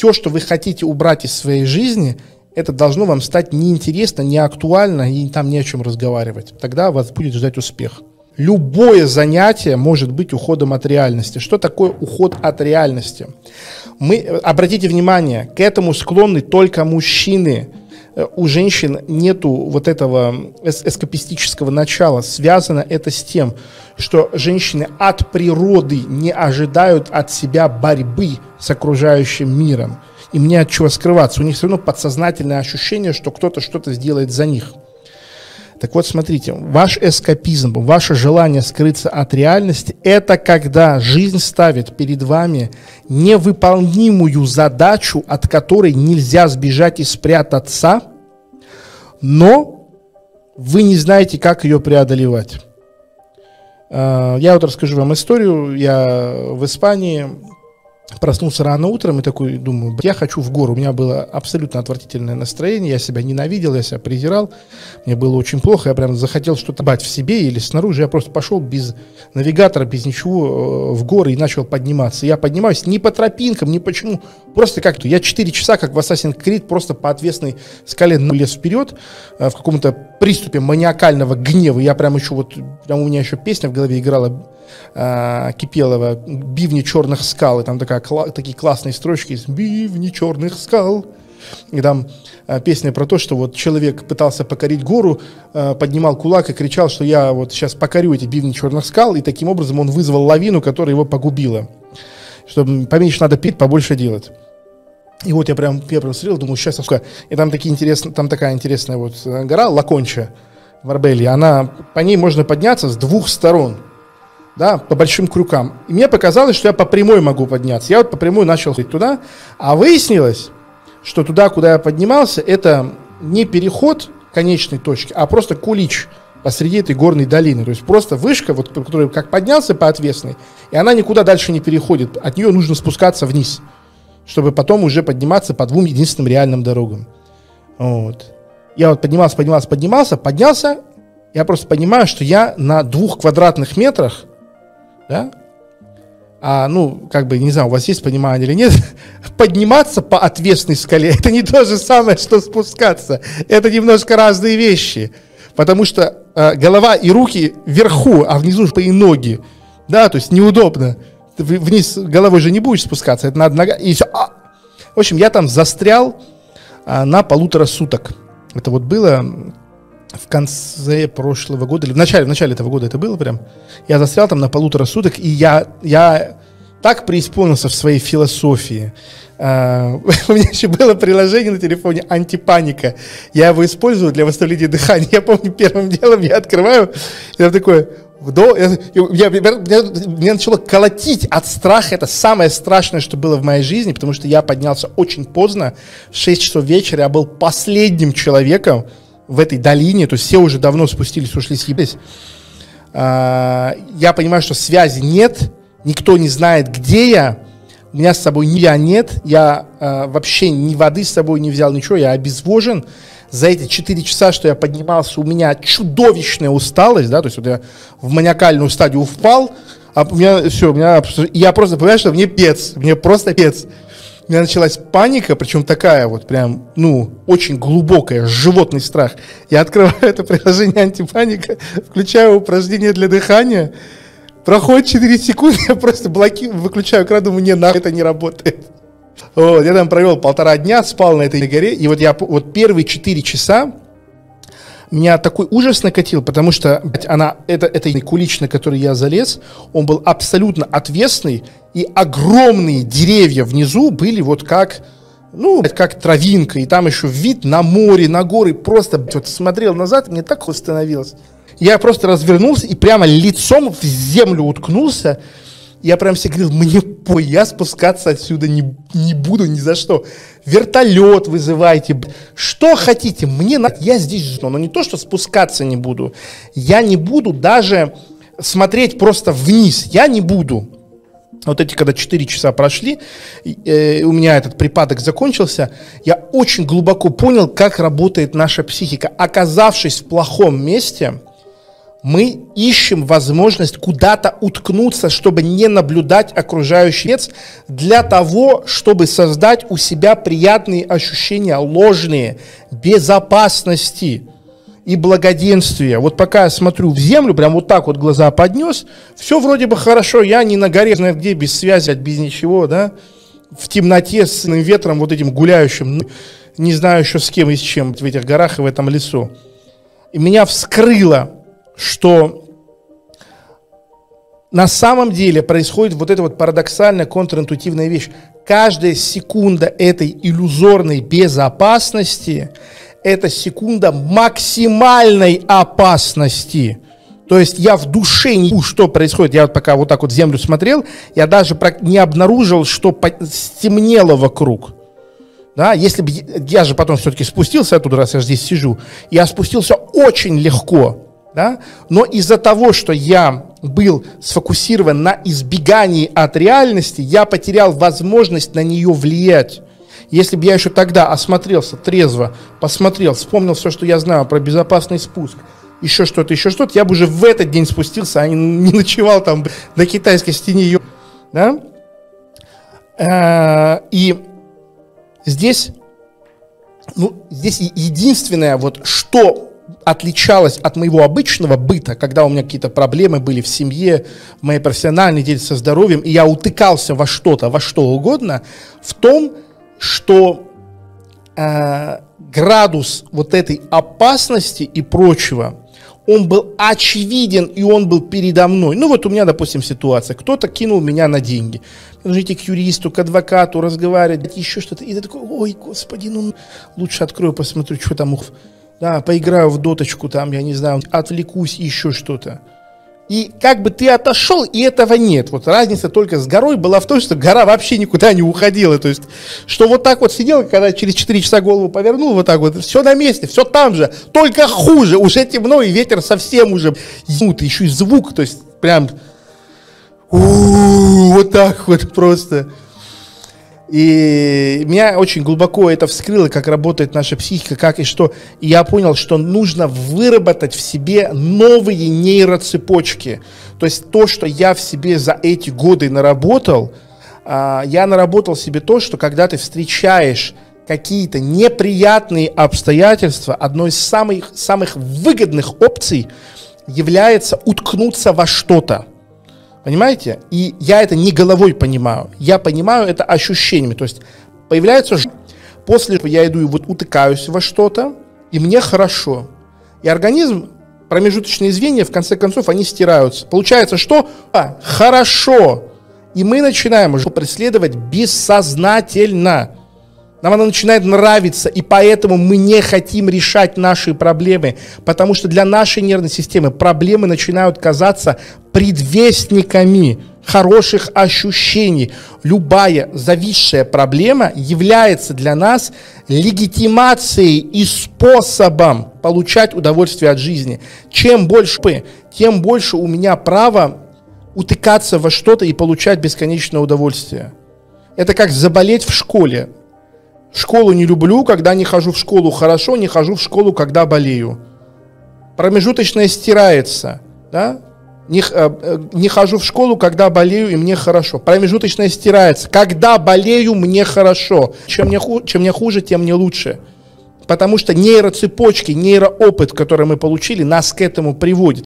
все, что вы хотите убрать из своей жизни, это должно вам стать неинтересно, не актуально, и там не о чем разговаривать. Тогда вас будет ждать успех. Любое занятие может быть уходом от реальности. Что такое уход от реальности? Мы, обратите внимание, к этому склонны только мужчины. У женщин нету вот этого эскапистического начала. Связано это с тем, что женщины от природы не ожидают от себя борьбы с окружающим миром. Им не от чего скрываться. У них все равно подсознательное ощущение, что кто-то что-то сделает за них. Так вот, смотрите, ваш эскапизм, ваше желание скрыться от реальности, это когда жизнь ставит перед вами невыполнимую задачу, от которой нельзя сбежать и спрятаться, но вы не знаете, как ее преодолевать. А, я вот расскажу вам историю. Я в Испании Проснулся рано утром и такой думаю, я хочу в гору. У меня было абсолютно отвратительное настроение, я себя ненавидел, я себя презирал, мне было очень плохо, я прям захотел что-то бать в себе или снаружи. Я просто пошел без навигатора, без ничего э, в горы и начал подниматься. Я поднимаюсь не по тропинкам, не почему, просто как-то. Я 4 часа, как в Assassin's Creed, просто по отвесной скале лез вперед э, в каком-то приступе маниакального гнева. Я прям еще вот, прям у меня еще песня в голове играла э, Кипелова «Бивни черных скал», и там такая, кла- такие классные строчки есть «Бивни черных скал», и там э, песня про то, что вот человек пытался покорить гору, э, поднимал кулак и кричал, что я вот сейчас покорю эти бивни черных скал, и таким образом он вызвал лавину, которая его погубила. Чтобы поменьше надо пить, побольше делать. И вот я прям, я прям смотрел, думаю, сейчас, сука. И там, такие интересные, там такая интересная вот э, гора, Лаконча в Арбелии. Она, по ней можно подняться с двух сторон да, по большим крюкам. И мне показалось, что я по прямой могу подняться. Я вот по прямой начал ходить туда, а выяснилось, что туда, куда я поднимался, это не переход конечной точки, а просто кулич посреди этой горной долины. То есть просто вышка, вот, которая как поднялся по отвесной, и она никуда дальше не переходит. От нее нужно спускаться вниз, чтобы потом уже подниматься по двум единственным реальным дорогам. Вот. Я вот поднимался, поднимался, поднимался, поднялся, я просто понимаю, что я на двух квадратных метрах да? А, ну, как бы, не знаю, у вас есть понимание или нет, подниматься по отвесной скале, это не то же самое, что спускаться. Это немножко разные вещи. Потому что э, голова и руки вверху, а внизу и ноги. Да, то есть неудобно. Ты вниз головой же не будешь спускаться, это надо нога, и все. А! В общем, я там застрял а, на полутора суток. Это вот было в конце прошлого года, или в начале, в начале этого года это было прям, я застрял там на полутора суток, и я, я так преисполнился в своей философии. Uh, у меня еще было приложение на телефоне «Антипаника». Я его использую для восстановления дыхания. Я помню, первым делом я открываю, и там такое, вдох, я, я, я, меня начало колотить от страха. Это самое страшное, что было в моей жизни, потому что я поднялся очень поздно, в 6 часов вечера. Я был последним человеком, в этой долине, то есть все уже давно спустились, ушли, съебались. А, я понимаю, что связи нет, никто не знает, где я, у меня с собой ни я нет, я а, вообще ни воды с собой не взял, ничего, я обезвожен. За эти 4 часа, что я поднимался, у меня чудовищная усталость, да, то есть вот я в маниакальную стадию впал, а у меня все, у меня, я просто понимаю, что мне пец, мне просто пец у меня началась паника, причем такая вот прям, ну, очень глубокая, животный страх. Я открываю это приложение антипаника, включаю упражнение для дыхания, проходит 4 секунды, я просто блокирую, выключаю экран, думаю, не, нахуй это не работает. Вот, я там провел полтора дня, спал на этой горе, и вот я вот первые 4 часа меня такой ужас накатил, потому что она, это, это кулич, на который я залез, он был абсолютно отвесный, и огромные деревья внизу были вот как, ну, как травинка, и там еще вид на море, на горы, просто вот смотрел назад, мне так становилось. Я просто развернулся и прямо лицом в землю уткнулся, я прям себе говорил, мне по, я спускаться отсюда не, не буду ни за что. Вертолет вызывайте, что хотите, мне надо, я здесь, но не то, что спускаться не буду, я не буду даже смотреть просто вниз, я не буду. Вот эти, когда 4 часа прошли, э, у меня этот припадок закончился, я очень глубоко понял, как работает наша психика. Оказавшись в плохом месте, Мы ищем возможность куда-то уткнуться, чтобы не наблюдать окружающий мир, для того, чтобы создать у себя приятные ощущения ложные, безопасности и благоденствия. Вот пока я смотрю в землю, прям вот так вот глаза поднес, все вроде бы хорошо, я не на горе, знаю где, без связи, без ничего, да, в темноте с ветром вот этим гуляющим, не знаю еще с кем и с чем в этих горах и в этом лесу. И меня вскрыло что на самом деле происходит вот эта вот парадоксальная контринтуитивная вещь. Каждая секунда этой иллюзорной безопасности – это секунда максимальной опасности. То есть я в душе не что происходит. Я вот пока вот так вот землю смотрел, я даже не обнаружил, что стемнело вокруг. Да, если бы я же потом все-таки спустился оттуда, раз я здесь сижу, я спустился очень легко да? Но из-за того, что я был сфокусирован на избегании от реальности, я потерял возможность на нее влиять. Если бы я еще тогда осмотрелся трезво, посмотрел, вспомнил все, что я знаю про безопасный спуск, еще что-то, еще что-то, я бы уже в этот день спустился, а не, ночевал там на китайской стене. Да? Э, и здесь, ну, здесь единственное, вот что отличалась от моего обычного быта, когда у меня какие-то проблемы были в семье, в моей профессиональной деятельности со здоровьем, и я утыкался во что-то, во что угодно, в том, что э, градус вот этой опасности и прочего, он был очевиден, и он был передо мной. Ну вот у меня, допустим, ситуация. Кто-то кинул меня на деньги. Нужно к юристу, к адвокату, разговаривать, еще что-то. И ты такой, ой, господи, ну лучше открою, посмотрю, что там да, поиграю в доточку там, я не знаю, отвлекусь, еще что-то. И как бы ты отошел, и этого нет. Вот разница только с горой была в том, что гора вообще никуда не уходила. То есть, что вот так вот сидел, когда через 4 часа голову повернул, вот так вот, все на месте, все там же, только хуже, уже темно, и ветер совсем уже ебут, еще и звук, то есть, прям, вот так вот просто. И меня очень глубоко это вскрыло, как работает наша психика, как и что. И я понял, что нужно выработать в себе новые нейроцепочки. То есть то, что я в себе за эти годы наработал, а, я наработал себе то, что когда ты встречаешь какие-то неприятные обстоятельства, одной из самых, самых выгодных опций является уткнуться во что-то. Понимаете? И я это не головой понимаю. Я понимаю это ощущениями. То есть появляется после я иду и вот утыкаюсь во что-то, и мне хорошо. И организм, промежуточные звенья, в конце концов, они стираются. Получается, что? А, хорошо. И мы начинаем уже преследовать бессознательно. Нам она начинает нравиться, и поэтому мы не хотим решать наши проблемы, потому что для нашей нервной системы проблемы начинают казаться предвестниками хороших ощущений. Любая зависшая проблема является для нас легитимацией и способом получать удовольствие от жизни. Чем больше, тем больше у меня право утыкаться во что-то и получать бесконечное удовольствие. Это как заболеть в школе. Школу не люблю, когда не хожу в школу хорошо, не хожу в школу, когда болею. Промежуточное стирается, да? Не, э, э, не хожу в школу, когда болею, и мне хорошо. Промежуточное стирается. Когда болею, мне хорошо. Чем мне, ху, чем мне хуже, тем мне лучше. Потому что нейроцепочки, нейроопыт, который мы получили, нас к этому приводит.